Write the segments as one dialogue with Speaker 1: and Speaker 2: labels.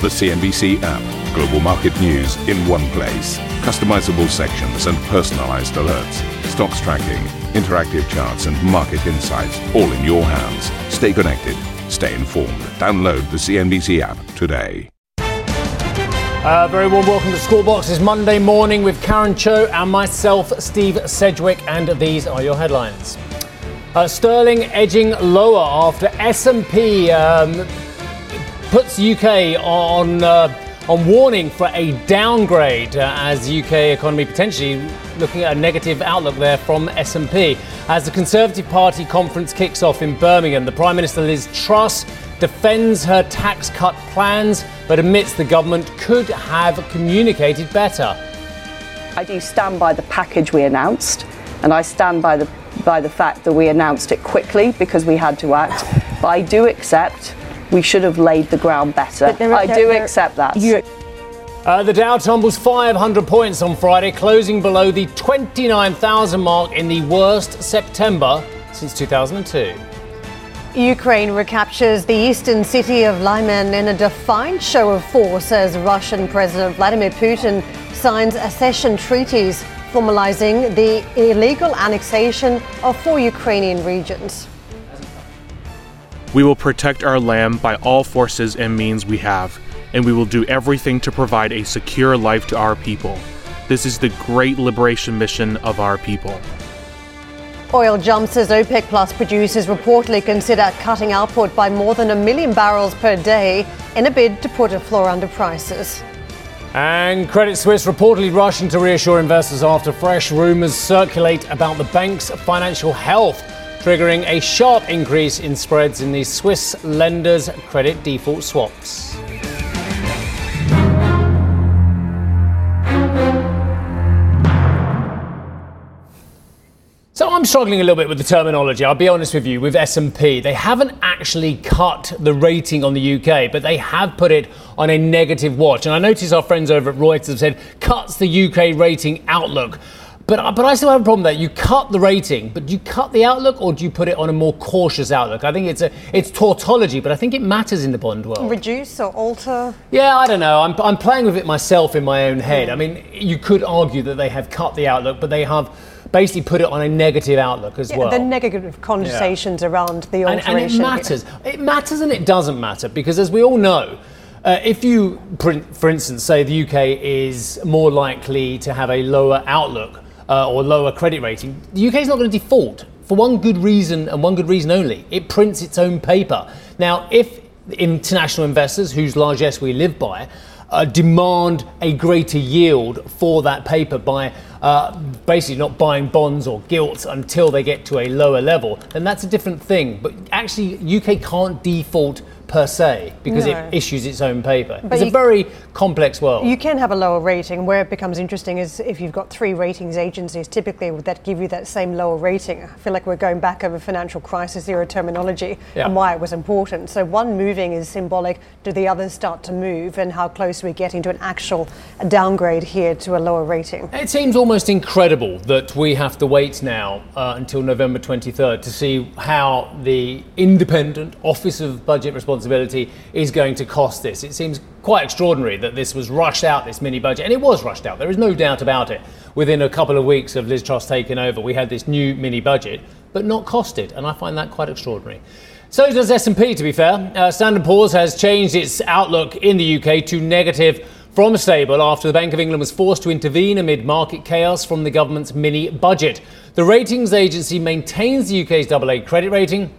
Speaker 1: The CNBC app. Global market news in one place. Customizable sections and personalized alerts. Stocks tracking, interactive charts, and market insights all in your hands. Stay connected. Stay informed. Download the CNBC app today.
Speaker 2: Uh, very warm welcome to Squawk Box. It's Monday morning with Karen Tso and myself, Steve Sedgwick, and these are your headlines. Uh, sterling edging lower after S&P um, puts UK on uh, on warning for a downgrade uh, as UK economy potentially looking at a negative outlook there from S&P as the Conservative Party conference kicks off in Birmingham. The Prime Minister Liz Truss defends her tax cut plans but admits the government could have communicated better.
Speaker 3: I do stand by the package we announced and I stand by the by the fact that we announced it quickly because we had to act. But I do accept we should have laid the ground better. There, I do there, accept that.
Speaker 2: Uh, the Dow tumbles 500 points on Friday, closing below the 29,000 mark in the worst September since 2002.
Speaker 4: Ukraine recaptures the eastern city of Lyman in a defiant show of force as Russian President Vladimir Putin signs accession treaties formalizing the illegal annexation of four Ukrainian regions.
Speaker 5: We will protect our land by all forces and means we have, and we will do everything to provide a secure life to our people. This is the great liberation mission of our people.
Speaker 4: Oil jumps as OPEC Plus producers reportedly consider cutting output by more than a million barrels per day in a bid to put a floor under prices.
Speaker 2: And Credit Suisse reportedly rushing to reassure investors after fresh rumours circulate about the bank's financial health triggering a sharp increase in spreads in the Swiss lenders' credit default swaps. So I'm struggling a little bit with the terminology. I'll be honest with you. With S&P, they haven't actually cut the rating on the UK, but they have put it on a negative watch. And I notice our friends over at Reuters have said cuts the UK rating outlook. But, but I still have a problem that you cut the rating, but do you cut the outlook or do you put it on a more cautious outlook? I think it's a it's tautology, but I think it matters in the bond world.
Speaker 4: Reduce or alter?
Speaker 2: Yeah, I don't know. I'm, I'm playing with it myself in my own head. I mean, you could argue that they have cut the outlook, but they have basically put it on a negative outlook as
Speaker 4: yeah,
Speaker 2: well.
Speaker 4: The negative connotations yeah. around the alteration.
Speaker 2: And, and it matters. It matters and it doesn't matter because, as we all know, uh, if you, print for instance, say the UK is more likely to have a lower outlook uh, or lower credit rating, the UK is not going to default for one good reason and one good reason only. It prints its own paper. Now, if international investors, whose largesse we live by, uh, demand a greater yield for that paper by uh, basically not buying bonds or gilts until they get to a lower level, then that's a different thing. But actually, UK can't default per se because no. it issues its own paper. But it's a very complex world.
Speaker 4: You can have a lower rating. Where it becomes interesting is if you've got three ratings agencies, typically would that give you that same lower rating? I feel like we're going back over financial crisis era terminology yeah. and why it was important. So one moving is symbolic. Do the others start to move and how close are we getting to an actual downgrade here to a lower rating?
Speaker 2: It seems almost incredible that we have to wait now uh, until November 23rd to see how the independent Office of Budget Responsibility responsibility is going to cost this. It seems quite extraordinary that this was rushed out, this mini budget, and it was rushed out. There is no doubt about it. Within a couple of weeks of Liz Truss taking over, we had this new mini budget, but not costed, and I find that quite extraordinary. So does S&P, to be fair. Uh, Standard Poor's has changed its outlook in the UK to negative from stable after the Bank of England was forced to intervene amid market chaos from the government's mini budget. The ratings agency maintains the UK's AA credit rating,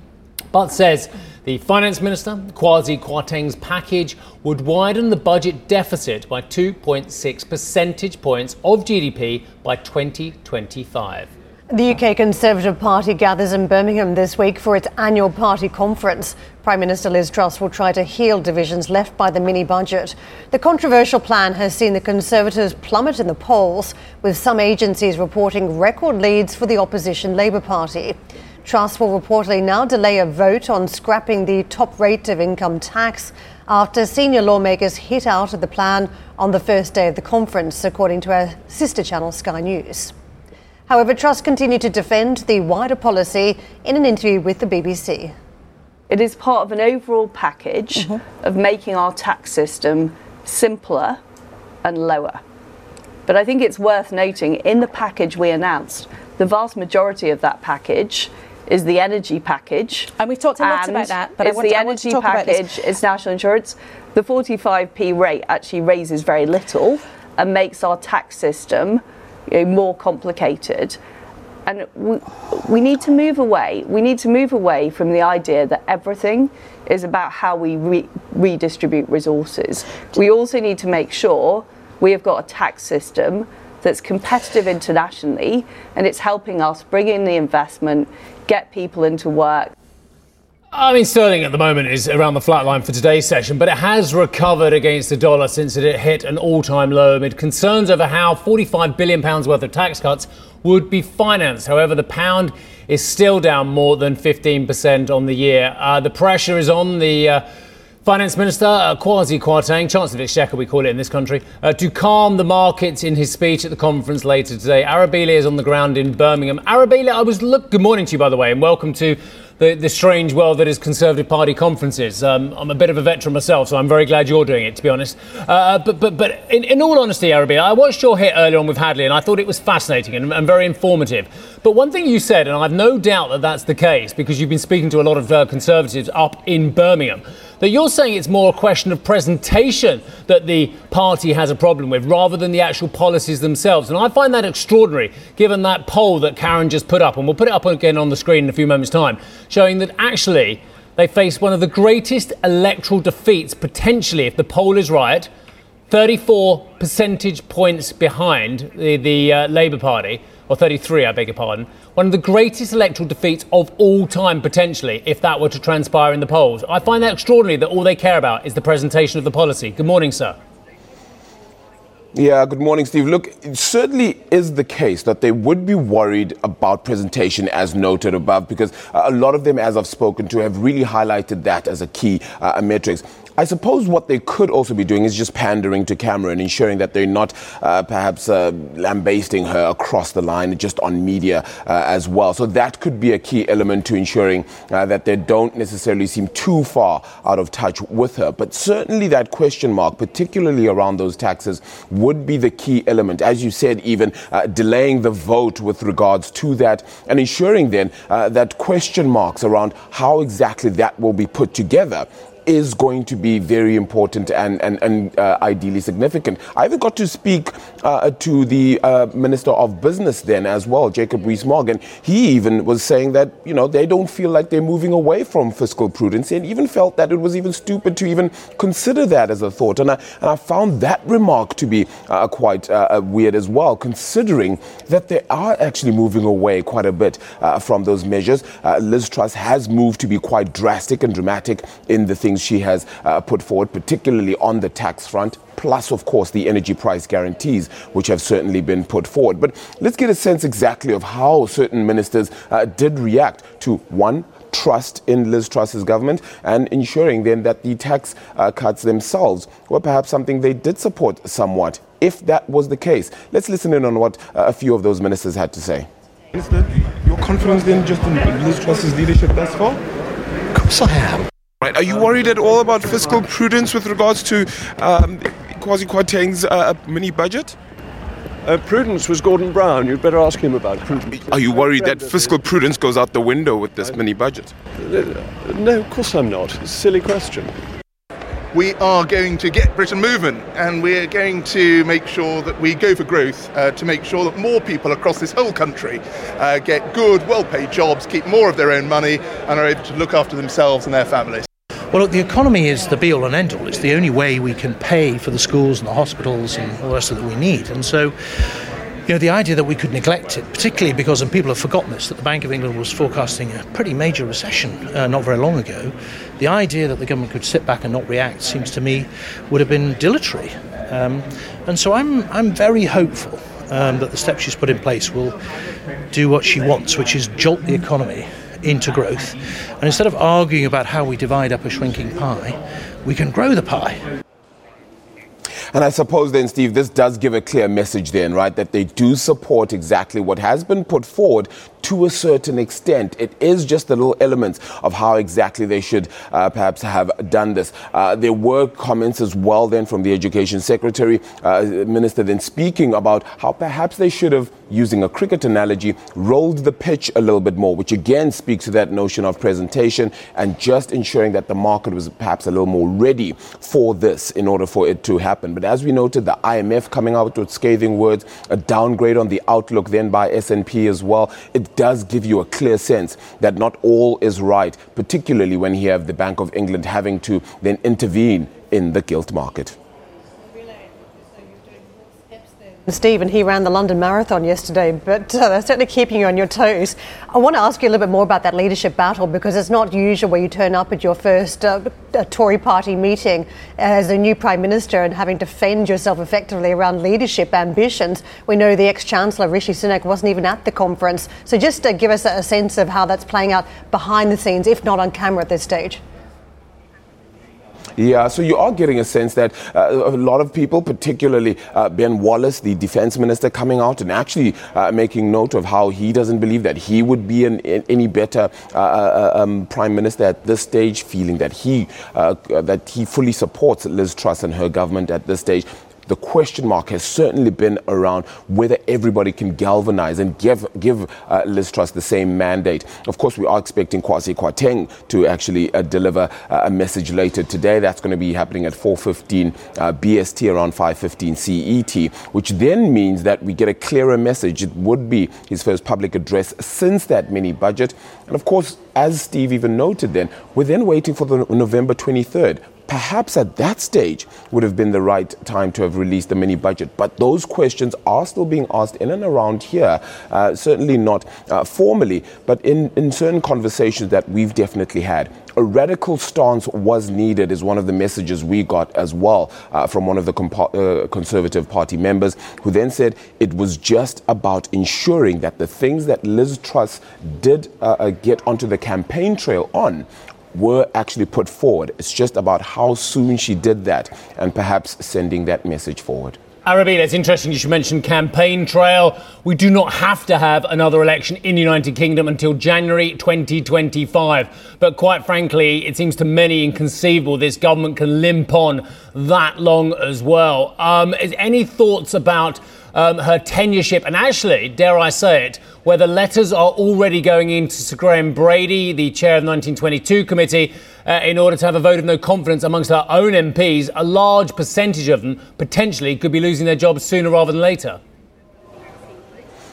Speaker 2: but says the Finance Minister, Kwasi Kwarteng's package would widen the budget deficit by 2.6 percentage points of GDP by 2025.
Speaker 4: The UK Conservative Party gathers in Birmingham this week for its annual party conference. Prime Minister Liz Truss will try to heal divisions left by the mini budget. The controversial plan has seen the Conservatives plummet in the polls, with some agencies reporting record leads for the opposition Labour Party. Truss will reportedly now delay a vote on scrapping the top rate of income tax after senior lawmakers hit out at the plan on the first day of the conference, according to our sister channel Sky News. However, Truss continued to defend the wider policy in an interview with the BBC.
Speaker 3: It is part of an overall package mm-hmm. of making our tax system simpler and lower. But I think it's worth noting in the package we announced, the vast majority of that package is the energy package.
Speaker 6: And we've talked a lot about that,
Speaker 3: but it's the energy package, it's national insurance. The 45p rate actually raises very little and makes our tax system you know, more complicated. And we, we need to move away. We need to move away from the idea that everything is about how we re- redistribute resources. We also need to make sure we have got a tax system that's competitive internationally and it's helping us bring in the investment, get people into work.
Speaker 2: I mean, sterling at the moment is around the flat line for today's session, but it has recovered against the dollar since it hit an all time low amid concerns over how £45 billion worth of tax cuts would be financed. However, the pound is still down more than 15% on the year. Uh, the pressure is on the. Uh, Finance Minister uh, Kwasi Kwarteng, Chancellor Exchequer, we call it in this country, uh, to calm the markets in his speech at the conference later today. Arabile is on the ground in Birmingham. Arabile, I was look. Good morning to you, by the way, and welcome to the, the strange world that is Conservative Party conferences. Um, I'm a bit of a veteran myself, so I'm very glad you're doing it, to be honest. Uh, but but, but in, in, all honesty, Arabile, I watched your hit earlier on with Hadley, and I thought it was fascinating and, and, very informative. But one thing you said, and I've no doubt that that's the case, because you've been speaking to a lot of uh, Conservatives up in Birmingham that you're saying it's more a question of presentation that the party has a problem with rather than the actual policies themselves. And I find that extraordinary given that poll that Karen just put up, and we'll put it up again on the screen in a few moments' time, showing that actually they face one of the greatest electoral defeats potentially, if the poll is right, 34 percentage points behind the, the uh, Labour Party, or 33, I beg your pardon, one of the greatest electoral defeats of all time, potentially, if that were to transpire in the polls. I find that extraordinary that all they care about is the presentation of the policy. Good morning, sir.
Speaker 7: Yeah, good morning, Steve. Look, it certainly is the case that they would be worried about presentation as noted above because a lot of them, as I've spoken to, have really highlighted that as a key uh, metrics. I suppose what they could also be doing is just pandering to Cameron, ensuring that they're not uh, perhaps uh, lambasting her across the line just on media uh, as well. So that could be a key element to ensuring uh, that they don't necessarily seem too far out of touch with her. But certainly that question mark, particularly around those taxes, would be the key element. As you said, even uh, delaying the vote with regards to that and ensuring then uh, that question marks around how exactly that will be put together is going to be very important and, and, and uh, ideally significant. I even got to speak uh, to the uh, Minister of Business then as well, Jacob Rees-Mogg, and he even was saying that, you know, they don't feel like they're moving away from fiscal prudence and even felt that it was even stupid to even consider that as a thought. And I, and I found that remark to be uh, quite uh, uh, weird as well, considering that they are actually moving away quite a bit from those measures. Liz Truss has moved to be quite drastic and dramatic in the things she has uh, put forward, particularly on the tax front plus, of course, the energy price guarantees, which have certainly been put forward. But let's get a sense exactly of how certain ministers uh, did react to one, trust in Liz Truss's government and ensuring then that the tax uh, cuts themselves were perhaps something they did support somewhat, if that was the case. Let's listen in on what uh, a few of those ministers had to say.
Speaker 8: Minister, your confidence then just in Liz Truss's leadership thus far? Of
Speaker 9: course I am.
Speaker 8: Right. Are you worried at all about fiscal prudence with regards to um, Kwasi Kwarteng's uh, mini budget?
Speaker 9: Uh, prudence was Gordon Brown. You'd better ask him about prudence.
Speaker 8: Are you worried that fiscal prudence goes out the window with this mini budget?
Speaker 9: Uh, no, of course I'm not. It's a silly question
Speaker 10: we are going to get Britain moving and we're going to make sure that we go for growth uh, to make sure that more people across this whole country uh, get good, well paid jobs, keep more of their own money, and are able to look after themselves and their families.
Speaker 11: Well, look, the economy is the be all and end all. It's the only way we can pay for the schools and the hospitals and all the rest of that we need. And so, you know, the idea that we could neglect it, particularly because, and people have forgotten this, that the Bank of England was forecasting a pretty major recession uh, not very long ago, the idea that the government could sit back and not react seems to me would have been dilatory. Um, and so I'm, I'm very hopeful um, that the steps she's put in place will do what she wants, which is jolt the economy into growth. And instead of arguing about how we divide up a shrinking pie, we can grow the pie.
Speaker 7: And I suppose then, Steve, this does give a clear message then, right, that they do support exactly what has been put forward to a certain extent. It is just the little elements of how exactly they should uh, perhaps have done this. Uh, there were comments as well then from the Education Secretary, uh, Minister, then speaking about how perhaps they should have using a cricket analogy, rolled the pitch a little bit more, which again speaks to that notion of presentation and just ensuring that the market was perhaps a little more ready for this in order for it to happen. But as we noted, the IMF coming out with scathing words, a downgrade on the outlook then by S&P as well, it does give you a clear sense that not all is right, particularly when you have the Bank of England having to then intervene in the gilt market.
Speaker 4: Stephen, he ran the London Marathon yesterday, but uh, they're certainly keeping you on your toes. I want to ask you a little bit more about that leadership battle because it's not usual where you turn up at your first uh, Tory party meeting as a new Prime Minister and having to fend yourself effectively around leadership ambitions. We know the ex Chancellor, Rishi Sunak, wasn't even at the conference. So just uh, give us a sense of how that's playing out behind the scenes, if not on camera at this stage.
Speaker 7: Yeah, so you are getting a sense that uh, a lot of people, particularly uh, Ben Wallace, the defense minister, coming out and actually uh, making note of how he doesn't believe that he would be an, any better um, prime minister at this stage, feeling that he that he fully supports Liz Truss and her government at this stage the question mark has certainly been around whether everybody can galvanize and give give uh, Liz Truss the same mandate. Of course, we are expecting Kwasi Kwarteng to actually uh, deliver uh, a message later today. That's going to be happening at 4:15 uh, BST, around 5:15 CET, which then means that we get a clearer message. It would be his first public address since that mini budget, and of course, as Steve even noted, then we're then waiting for the November 23rd perhaps at that stage would have been the right time to have released the mini budget. But those questions are still being asked in and around here, uh, certainly not uh, formally, but in, in certain conversations that we've definitely had. A radical stance was needed, is one of the messages we got as well uh, from one of the uh, Conservative Party members, who then said it was just about ensuring that the things that Liz Truss did uh, uh, get onto the campaign trail on were actually put forward. It's just about how soon she did that and perhaps sending that message forward.
Speaker 2: Arabile, it's interesting you should mention campaign trail. We do not have to have another election in the United Kingdom until January 2025. But quite frankly, it seems to many inconceivable this government can limp on that long as well. Um, any thoughts about um, her tenureship, and actually, dare I say it, where the letters are already going into Sir Graham Brady, the chair of the 1922 committee, uh, in order to have a vote of no confidence amongst our own MPs. A large percentage of them potentially could be losing their jobs sooner rather than later.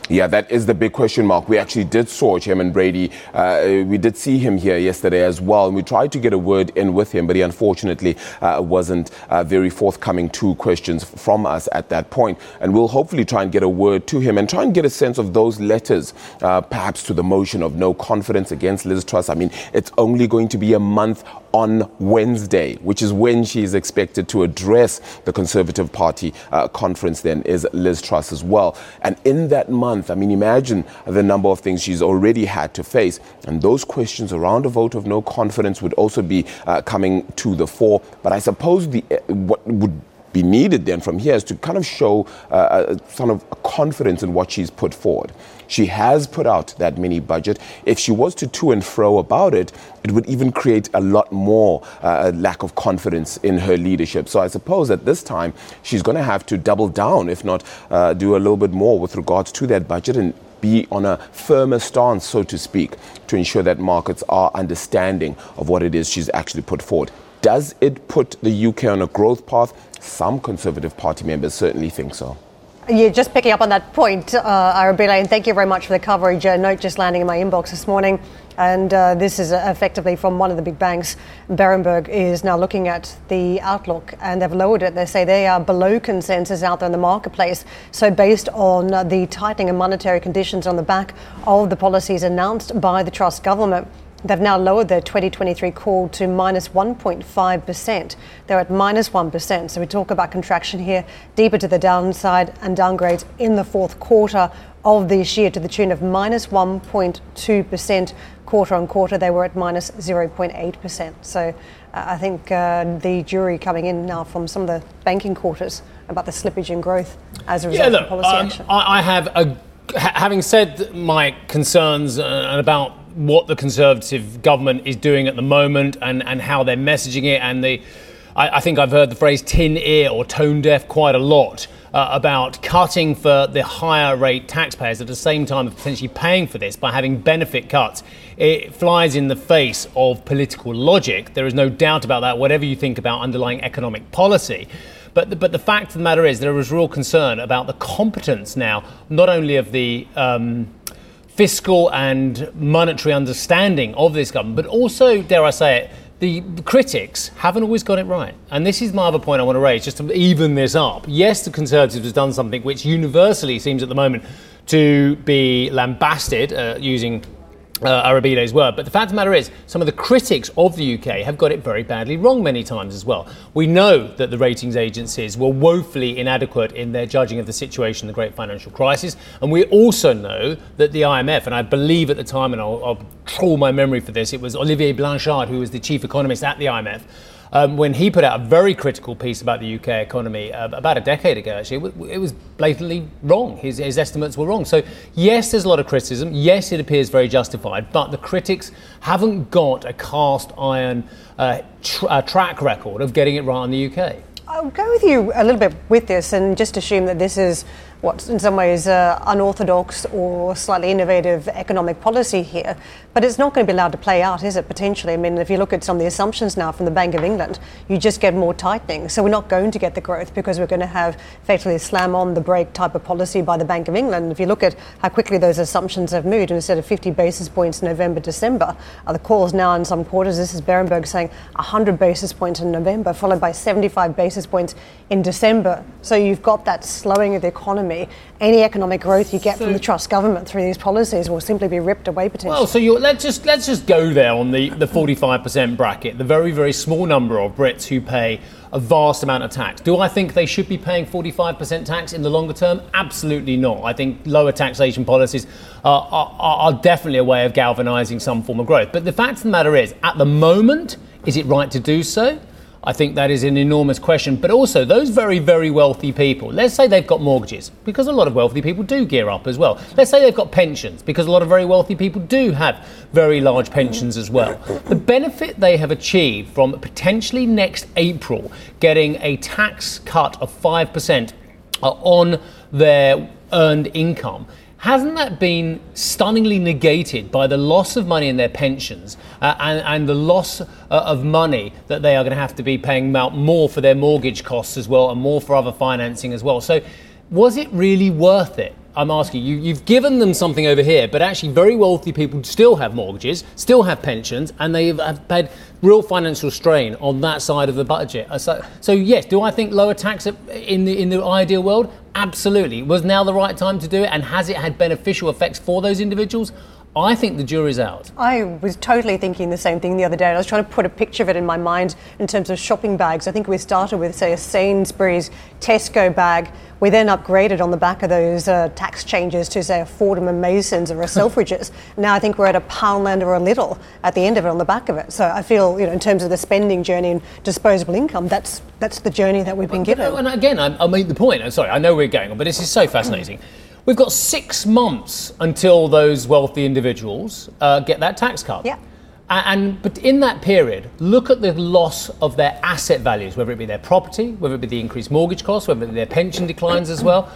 Speaker 7: Yeah, that is the big question mark. We actually did saw Chairman Brady. Uh, we did see him here yesterday as well, and we tried to get a word in with him, but he unfortunately uh, wasn't uh, very forthcoming to questions from us at that point. And we'll hopefully try and get a word to him and try and get a sense of those letters, uh, perhaps to the motion of no confidence against Liz Truss. I mean, it's only going to be a month on Wednesday, which is when she is expected to address the Conservative Party uh, conference, then is Liz Truss as well. And in that month, I mean, imagine the number of things she's already had to face. And those questions around a vote of no confidence would also be uh, coming to the fore. But I suppose the, uh, what would be needed then from here is to kind of show uh, a, sort of a confidence in what she's put forward. She has put out that mini budget. If she was to to and fro about it, it would even create a lot more uh, lack of confidence in her leadership. So I suppose at this time she's going to have to double down, if not uh, do a little bit more with regards to that budget and be on a firmer stance, so to speak, to ensure that markets are understanding of what it is she's actually put forward. Does it put the UK on a growth path? Some Conservative Party members certainly think so.
Speaker 4: Yeah, just picking up on that point, uh, Arabile, and thank you very much for the coverage. A note just landing in my inbox this morning, and uh, this is effectively from one of the big banks. Berenberg is now looking at the outlook, and they've lowered it. They say they are below consensus out there in the marketplace. So, based on uh, the tightening of monetary conditions on the back of the policies announced by the Truss government. They've now lowered their 2023 call to minus 1.5%. They're at minus 1. So we talk about contraction here deeper to the downside and downgrades in the fourth quarter of this year to the tune of minus 1.2% quarter on quarter. They were at minus 0.8%. So uh, I think uh, the jury coming in now from some of the banking quarters about the slippage in growth as a result
Speaker 2: yeah, look,
Speaker 4: of policy
Speaker 2: um,
Speaker 4: action.
Speaker 2: I, I have a having said my concerns uh, about what the Conservative government is doing at the moment and, and how they're messaging it, and the, I, I think I've heard the phrase tin ear or tone deaf quite a lot uh, about cutting for the higher rate taxpayers at the same time of potentially paying for this by having benefit cuts. It flies in the face of political logic. There is no doubt about that, whatever you think about underlying economic policy. But the, but the fact of the matter is, there is real concern about the competence now, not only of the um, fiscal and monetary understanding of this government, but also, dare I say it, the critics haven't always got it right. And this is my other point I want to raise, just to even this up. Yes, the Conservatives have done something which universally seems at the moment to be lambasted, uh, using uh, Arabile's word. But the fact of the matter is, some of the critics of the UK have got it very badly wrong many times as well. We know that the ratings agencies were woefully inadequate in their judging of the situation the great financial crisis. And we also know that the IMF, and I believe at the time, and I'll, I'll troll my memory for this, it was Olivier Blanchard, who was the chief economist at the IMF um, when he put out a very critical piece about the UK economy uh, about a decade ago, actually, it was blatantly wrong. His, his, estimates were wrong. So, yes, there's a lot of criticism. Yes, it appears very justified, but the critics haven't got a cast iron uh, uh, track record of getting it right in the UK.
Speaker 4: I'll go with you a little bit with this and just assume that this is what in some ways uh, unorthodox or slightly innovative economic policy here, but it's not going to be allowed to play out, is it? Potentially, I mean, if you look at some of the assumptions now from the Bank of England, you just get more tightening. So we're not going to get the growth because we're going to have effectively a slam on the brake type of policy by the Bank of England. If you look at how quickly those assumptions have moved, instead of 50 basis points in November, December, uh, the calls now in some quarters. This is Berenberg saying 100 basis points in November, followed by 75 basis points in December. So you've got that slowing of the economy economy, any economic growth you get so, from the Truss government through these policies will simply be ripped away potentially.
Speaker 2: Well, so let's just let's just go there on the the 45% bracket, the very very small number of Brits who pay a vast amount of tax. Do I think they should be paying 45% tax in the longer term? Absolutely not. I think lower taxation policies are, are, are definitely a way of galvanising some form of growth. But the fact of the matter is, at the moment, is it right to do so? I think that is an enormous question. But also, those very, very wealthy people, let's say they've got mortgages, because a lot of wealthy people do gear up as well. Let's say they've got pensions, because a lot of very wealthy people do have very large pensions as well. The benefit they have achieved from potentially next April getting a tax cut of 5% on their earned income Hasn't that been stunningly negated by the loss of money in their pensions uh, and, and, the loss uh, of money that they are going to have to be paying out more for their mortgage costs as well and more for other financing as well? So, was it really worth it? I'm asking you, you've given them something over here, but actually, very wealthy people still have mortgages, still have pensions, and they have had real financial strain on that side of the budget. Uh, so, so yes, do I think lower tax in the in the ideal world? Absolutely. Was now the right time to do it? And has it had beneficial effects for those individuals? I think the jury's out.
Speaker 4: I was totally thinking the same thing the other day. I was trying to put a picture of it in my mind in terms of shopping bags. I think we started with, say, a Sainsbury's Tesco bag. We then upgraded on the back of those uh, tax changes to, say, a Fortnum and Masons or a Selfridges. now I think we're at a Poundland or a Lidl at the end of it on the back of it. So I feel, you know, in terms of the spending journey and disposable income, that's that's the journey that we've been given.
Speaker 2: And again, I, I made the point. I'm sorry, I know we're going on, but this is so fascinating. We've got six months until those wealthy individuals uh, get that tax cut.
Speaker 4: Yeah.
Speaker 2: And but in that period, look at the loss of their asset values, whether it be their property, whether it be the increased mortgage costs, whether it be their pension declines as well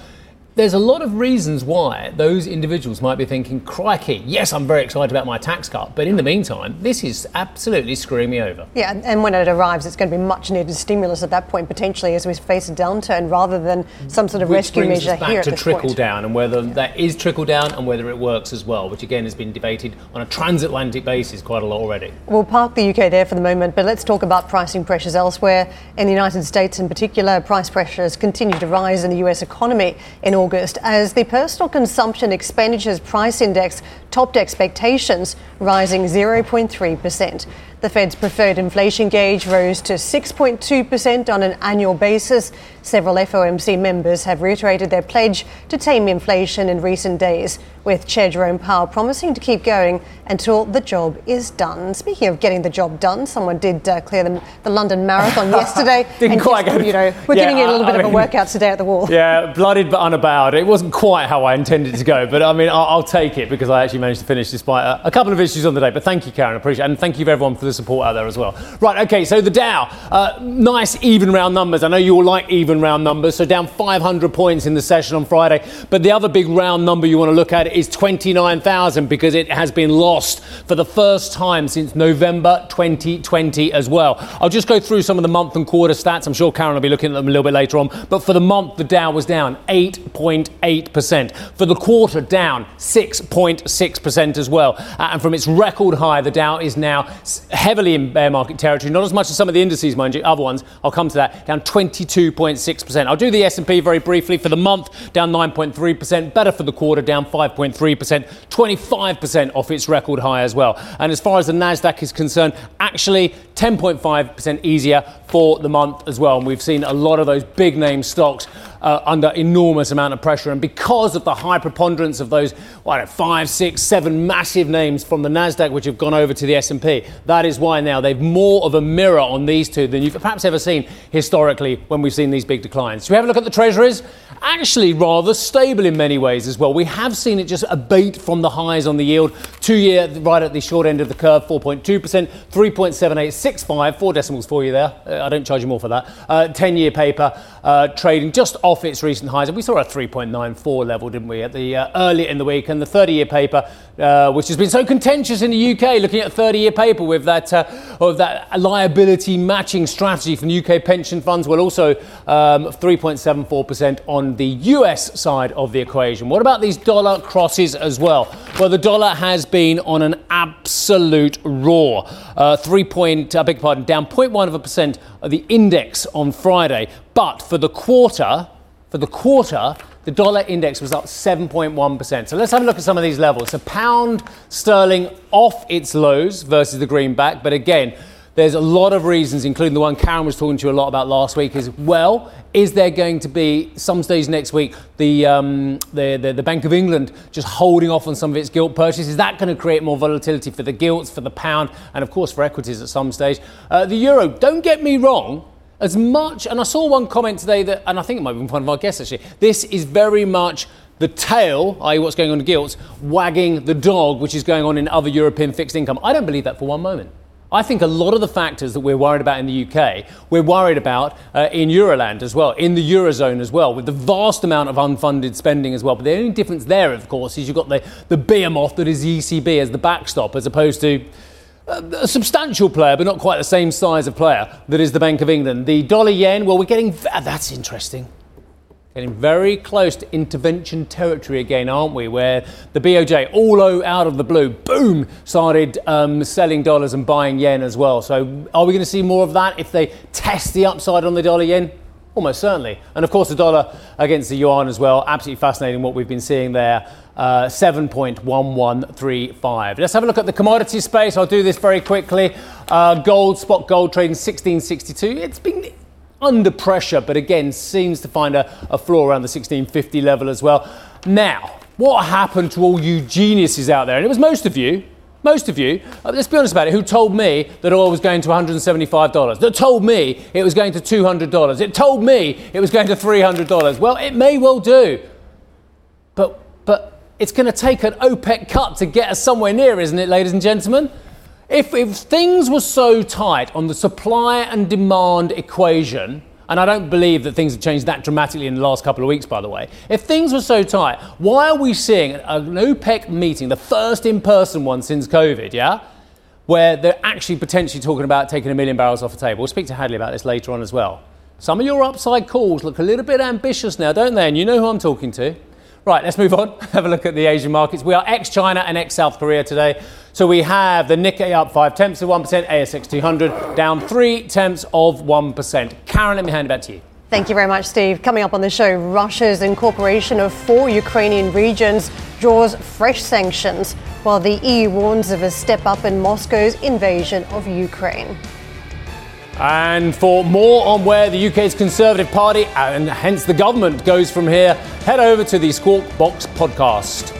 Speaker 2: there's a lot of reasons why those individuals might be thinking, crikey, yes, I'm very excited about my tax cut, but in the meantime, this is absolutely screwing me over.
Speaker 4: Yeah, and when it arrives, it's going to be much needed stimulus at that point, potentially, as we face a downturn, rather than some sort of
Speaker 2: which
Speaker 4: rescue measure
Speaker 2: us back
Speaker 4: here.
Speaker 2: to trickle point. down, and whether that is trickle down and whether it works as well, which again has been debated on a transatlantic basis quite a lot already.
Speaker 4: We'll park the UK there for the moment, but let's talk about pricing pressures elsewhere. In the United States, in particular, price pressures continue to rise in the US economy in August as the personal consumption expenditures price index topped expectations, rising 0.3%. The Fed's preferred inflation gauge rose to 6.2% on an annual basis. Several FOMC members have reiterated their pledge to tame inflation in recent days, with Chair Jerome Powell promising to keep going until the job is done. Speaking of getting the job done, someone did uh, clear the, the London Marathon yesterday.
Speaker 2: Didn't
Speaker 4: and
Speaker 2: quite
Speaker 4: just, You know, we're
Speaker 2: Yeah,
Speaker 4: giving it a little
Speaker 2: I-
Speaker 4: bit
Speaker 2: I
Speaker 4: of a workout today at the wall.
Speaker 2: Yeah, blooded but unabowed. It wasn't quite how I intended to go, but I mean, I'll, I'll take it because I actually managed to finish despite a, a couple of issues on the day. But thank you, Karen, I appreciate it. And thank you for everyone for the support out there as well. Right, okay, so the Dow, uh, nice even round numbers. I know you all like even round numbers, so down 500 points in the session on Friday. But the other big round number you want to look at is 29,000 because it has been lost for the first time since November 2020 as well. I'll just go through some of the month and quarter stats. I'm sure Karen will be looking at them a little bit later on. But for the month, the Dow was down 8.8%. For the quarter, down 6.6% as well. Uh, and from its record high, the Dow is now heavily in bear market territory. Not as much as some of the indices, mind you. Other ones, I'll come to that. Down 22.6%. I'll do the S&P very briefly. For the month, down 9.3%. Better for the quarter, down 5.3%. 25% off its record high as well. And as far as the Nasdaq is concerned, actually 10.5% easier for the month as well. And we've seen a lot of those big name stocks uh, under enormous amount of pressure. And because of the high preponderance of those, know, five, six, seven massive names from the Nasdaq, which have gone over to the S&P, that is why now they've more of a mirror on these two than you've perhaps ever seen historically when we've seen these big declines. Should we have a look at the treasuries? Actually, rather stable in many ways as well. We have seen it just abate from the highs on the yield. Two year, right at the short end of the curve, 4.2%, 3.7865, four decimals for you there. Uh, I don't charge you more for that. Uh, 10 year paper uh, trading just off its recent highs. And we saw a 3.94 level, didn't we, at the uh, earlier in the week. And the 30 year paper, uh, which has been so contentious in the UK, looking at 30 year paper with that, uh, of that liability matching strategy from UK pension funds, well, also um, 3.74% on the US side of the equation. What about these dollar crosses as well? Well, the dollar has been on an absolute roar. Uh, three point, I beg your pardon, down 0.1 of a percent the index on Friday. But for the quarter, for the quarter, the dollar index was up 7.1%. So let's have a look at some of these levels. So pound sterling off its lows versus the greenback, but again, there's a lot of reasons, including the one Karen was talking to you a lot about last week, as well. Is there going to be some stage next week the, um, the, the the Bank of England just holding off on some of its gilt purchases? Is that going to create more volatility for the gilts, for the pound, and of course for equities at some stage? Uh, the euro. Don't get me wrong as much, and I saw one comment today that, and I think it might be one of our guests actually, this is very much the tail, i.e., what's going on in gilts, wagging the dog, which is going on in other European fixed income. I don't believe that for one moment. I think a lot of the factors that we're worried about in the UK, we're worried about uh, in Euroland as well, in the Eurozone as well, with the vast amount of unfunded spending as well. But the only difference there, of course, is you've got the, the behemoth that is the ECB as the backstop, as opposed to a substantial player, but not quite the same size of player that is the Bank of England. The dollar yen, well, we're getting ah, that's interesting. Getting very close to intervention territory again, aren't we? Where the BOJ, all out of the blue, boom, started um, selling dollars and buying yen as well. So, are we going to see more of that if they test the upside on the dollar yen? Almost certainly. And of course, the dollar against the yuan as well. Absolutely fascinating what we've been seeing there. Uh, 7.1135. Let's have a look at the commodity space. I'll do this very quickly. Uh, gold, spot gold trading 1662. It's been under pressure, but again, seems to find a, a floor around the 1650 level as well. Now, what happened to all you geniuses out there? And it was most of you, most of you, uh, let's be honest about it, who told me that oil was going to $175, that told me it was going to $200, it told me it was going to $300. Well, it may well do, but, but it's going to take an OPEC cut to get us somewhere near, isn't it, ladies and gentlemen? If, if things were so tight on the supply and demand equation, and I don't believe that things have changed that dramatically in the last couple of weeks, by the way. If things were so tight, why are we seeing an OPEC meeting, the first in person one since COVID, yeah? Where they're actually potentially talking about taking a million barrels off the table. We'll speak to Hadley about this later on as well. Some of your upside calls look a little bit ambitious now, don't they? And you know who I'm talking to. Right, let's move on. Have a look at the Asian markets. We are ex China and ex South Korea today. So we have the Nikkei up 5 tenths of 1%, ASX 200 down 3 tenths of 1%. Karen, let me hand it back to you.
Speaker 4: Thank you very much, Steve. Coming up on the show, Russia's incorporation of four Ukrainian regions draws fresh sanctions. while the EU warns of a step up in Moscow's invasion of Ukraine.
Speaker 2: And for more on where the UK's Conservative Party and hence the government goes from here, head over to the Squawk Box podcast.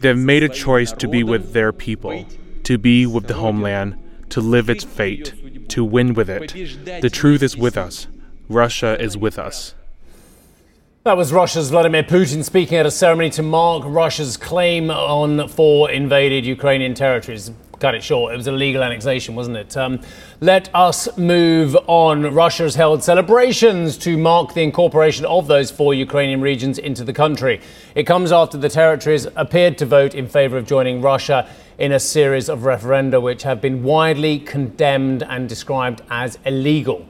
Speaker 5: They've made a choice to be with their people, to be with the homeland, to live its fate, to win with it. The truth is with us. Russia is with us.
Speaker 2: That was Russia's Vladimir Putin speaking at a ceremony to mark Russia's claim on four invaded Ukrainian territories. Cut it short. It was a legal annexation, wasn't it? Um, let us move on. Russia has held celebrations to mark the incorporation of those four Ukrainian regions into the country. It comes after the territories appeared to vote in favor of joining Russia in a series of referenda which have been widely condemned and described as illegal.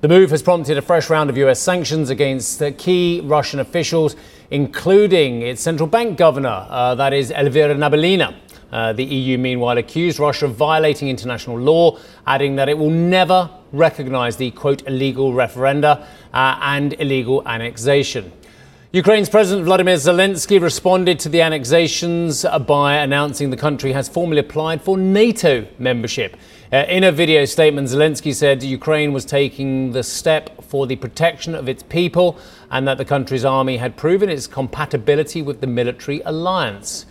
Speaker 2: The move has prompted a fresh round of US sanctions against key Russian officials, including its central bank governor, uh, that is Elvira Nabiullina. Uh, the EU, meanwhile, accused Russia of violating international law, adding that it will never recognize the quote illegal referenda uh, and illegal annexation. Ukraine's President Vladimir Zelensky responded to the annexations by announcing the country has formally applied for NATO membership. Uh, in a video statement, Zelensky said Ukraine was taking the step for the protection of its people and that the country's army had proven its compatibility with the military alliance.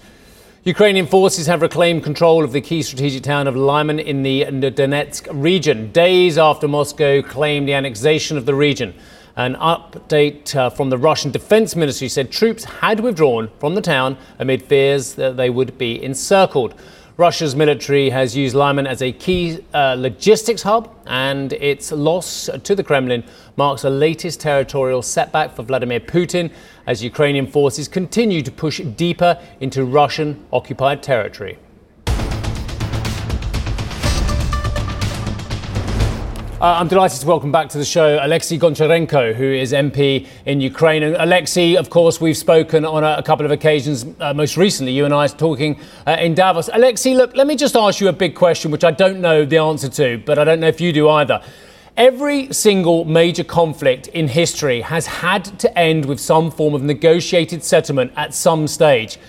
Speaker 2: Ukrainian forces have reclaimed control of the key strategic town of Lyman in the Donetsk region, days after Moscow claimed the annexation of the region. An update uh, from the Russian Defense Ministry said troops had withdrawn from the town amid fears that they would be encircled. Russia's military has used Lyman as a key uh, logistics hub, and its loss to the Kremlin marks the latest territorial setback for Vladimir Putin as Ukrainian forces continue to push deeper into Russian occupied territory. Uh, I'm delighted to welcome back to the show Alexei Goncharenko, who is MP in Ukraine. And Alexei, of course, we've spoken on a, a couple of occasions, uh, most recently, you and I talking uh, in Davos. Alexei, look, let me just ask you a big question, which I don't know the answer to, but I don't know if you do either. Every single major conflict in history has had to end with some form of negotiated settlement at some stage.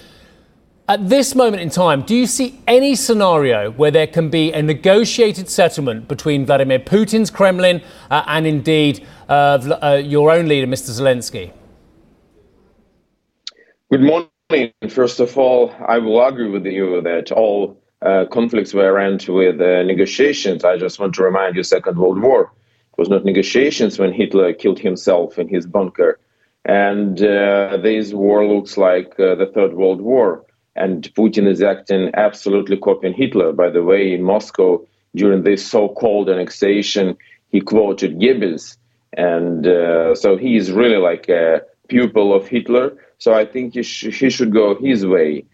Speaker 2: At this moment in time, do you see any scenario where there can be a negotiated settlement between Vladimir Putin's Kremlin uh, and indeed uh, uh, your own leader, Mr. Zelensky?
Speaker 12: Good morning. First of all, I will agree with you that all uh, conflicts were end with uh, negotiations. I just want to remind you, Second World War it was not negotiations when Hitler killed himself in his bunker, and uh, this war looks like the Third World War and Putin is acting absolutely copying Hitler. By the way, in Moscow, during this so called annexation, he quoted Goebbels. And uh, so he is really like a pupil of Hitler. So I think he, sh- he should go his way.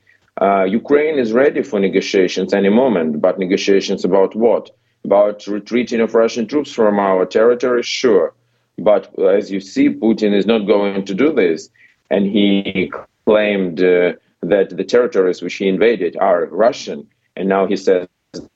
Speaker 12: Uh, Ukraine is ready for negotiations any moment, but negotiations about what? About retreating of Russian troops from our territory? Sure. But as you see, Putin is not going to do this. And he claimed. Uh, that the territories which he invaded are Russian, and now he says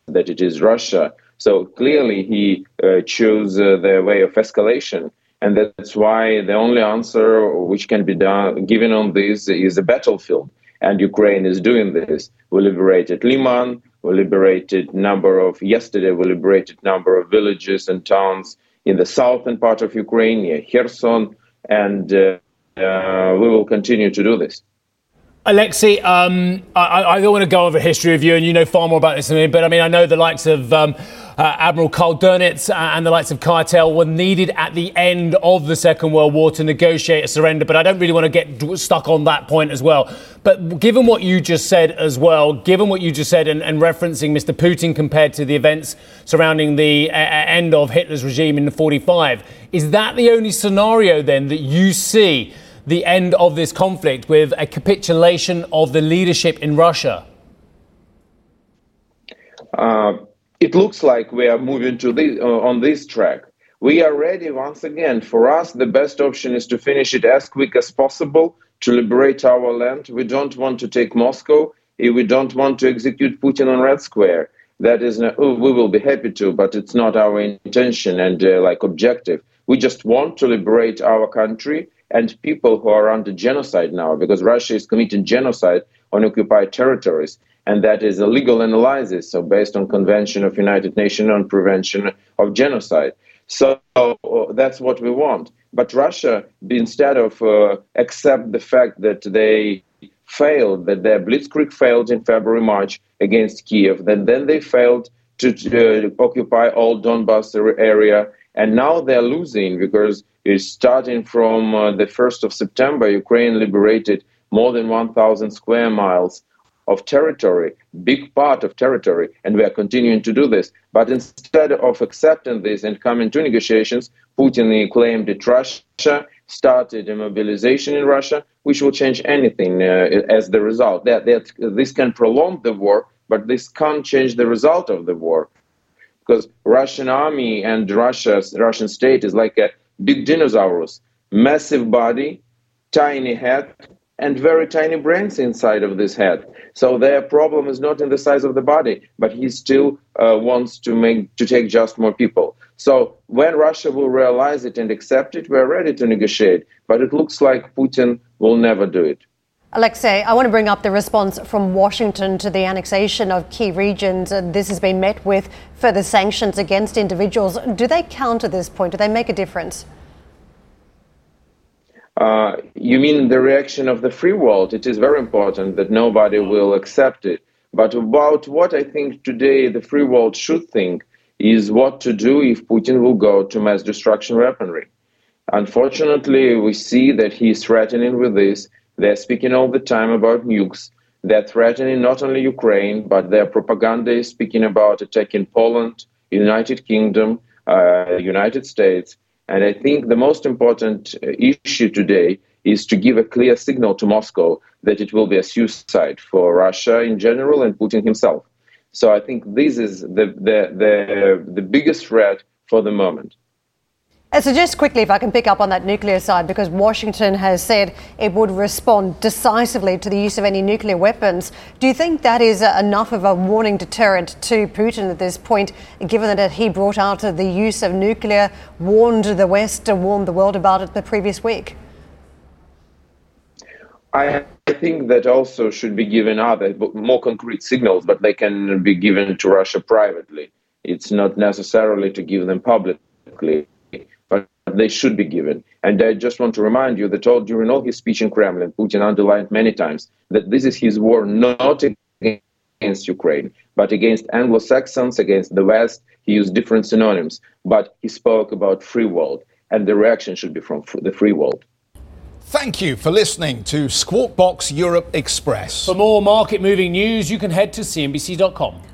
Speaker 12: that it is Russia. So clearly, he uh, chose uh, the way of escalation, and that's why the only answer which can be done given on this is a battlefield. And Ukraine is doing this. We liberated Lyman. We liberated number of yesterday. We liberated number of villages and towns in the southern part of Ukraine, near Kherson, and uh, uh we will continue to do this.
Speaker 2: Alexei, um, I, I, don't want to go over history of you, and you know far more about this than me. But I mean, I know the likes of um, uh, Admiral Karl Dönitz uh, and the likes of Keitel were needed at the end of the Second World War to negotiate a surrender. But I don't really want to get stuck on that point as well. But given what you just said as well, given what you just said and, and referencing Mr. Putin compared to the events surrounding the uh, end of Hitler's regime in 45, is that the only scenario then that you see the end of this conflict with a capitulation of the leadership in Russia?
Speaker 12: Uh, it looks like we are moving to this, uh, on this track. We are ready once again. For us, the best option is to finish it as quick as possible to liberate our land. We don't want to take Moscow. We don't want to execute Putin on Red Square. That is, not, oh, we will be happy to, but it's not our intention and uh, like objective. We just want to liberate our country and people who are under genocide now, because Russia is committing genocide on occupied territories and that is a legal analysis, so based on Convention of United Nations on Prevention of Genocide. So uh, that's what we want. But Russia, instead of uh, accept the fact that they failed, that their blitzkrieg failed in February, March against Kiev, then then they failed to, uh, occupy all Donbass area, and now they're losing because starting from uh, the 1st of September, Ukraine liberated more than 1,000 square miles of territory, big part of territory, and we are continuing to do this. But instead of accepting this and coming to negotiations, Putin claimed that Russia started a mobilization in Russia, which will change anything uh, as the result. That, that this can prolong the war, but this can't change the result of the war, because Russian army and Russia's Russian state is like a big dinosaurus, massive body, tiny head, and very tiny brains inside of this head. So their problem is not in the size of the body, but he still uh, wants to make to take just more people. So when Russia will realize it and accept it, we're ready to negotiate. But it looks like Putin will never do it.
Speaker 4: Alexei, I want to bring up the response from Washington to the annexation of key regions. This has been met with further sanctions against individuals. Do they count at this point? Do they make a difference?
Speaker 12: Uh, you mean the reaction of the free world? It is very important that nobody will accept it. But about what I think today the free world should think is what to do if Putin will go to mass destruction weaponry. Unfortunately, we see that he is threatening with this. They're speaking all the time about nukes. They're threatening not only Ukraine, but their propaganda is speaking about attacking Poland, United Kingdom, uh, United States. And I think the most important uh, issue today is to give a clear signal to Moscow that it will be a suicide for Russia in general and Putin himself. So I think this is the, the, the, the biggest threat for the moment.
Speaker 4: Uh, so, just quickly, if I can pick up on that nuclear side, because Washington has said it would respond decisively to the use of any nuclear weapons. Do you think that is uh, enough of a warning deterrent to Putin at this point, given that he brought out the use of nuclear, warned the West, and warned the world about it the previous week?
Speaker 12: I think that also should be given other more concrete signals, but they can be given to Russia privately. It's not necessarily to give them publicly they should be given. And I just want to remind you that all, during all his speech in Kremlin, Putin underlined many times that this is his war not against Ukraine, but against Anglo Saxons, against the West. He used different synonyms, but he spoke about free world, and the reaction should be from the free world.
Speaker 13: Thank you for listening to Squawk Box Europe Express.
Speaker 2: For more market moving news, you can head to CNBC.com.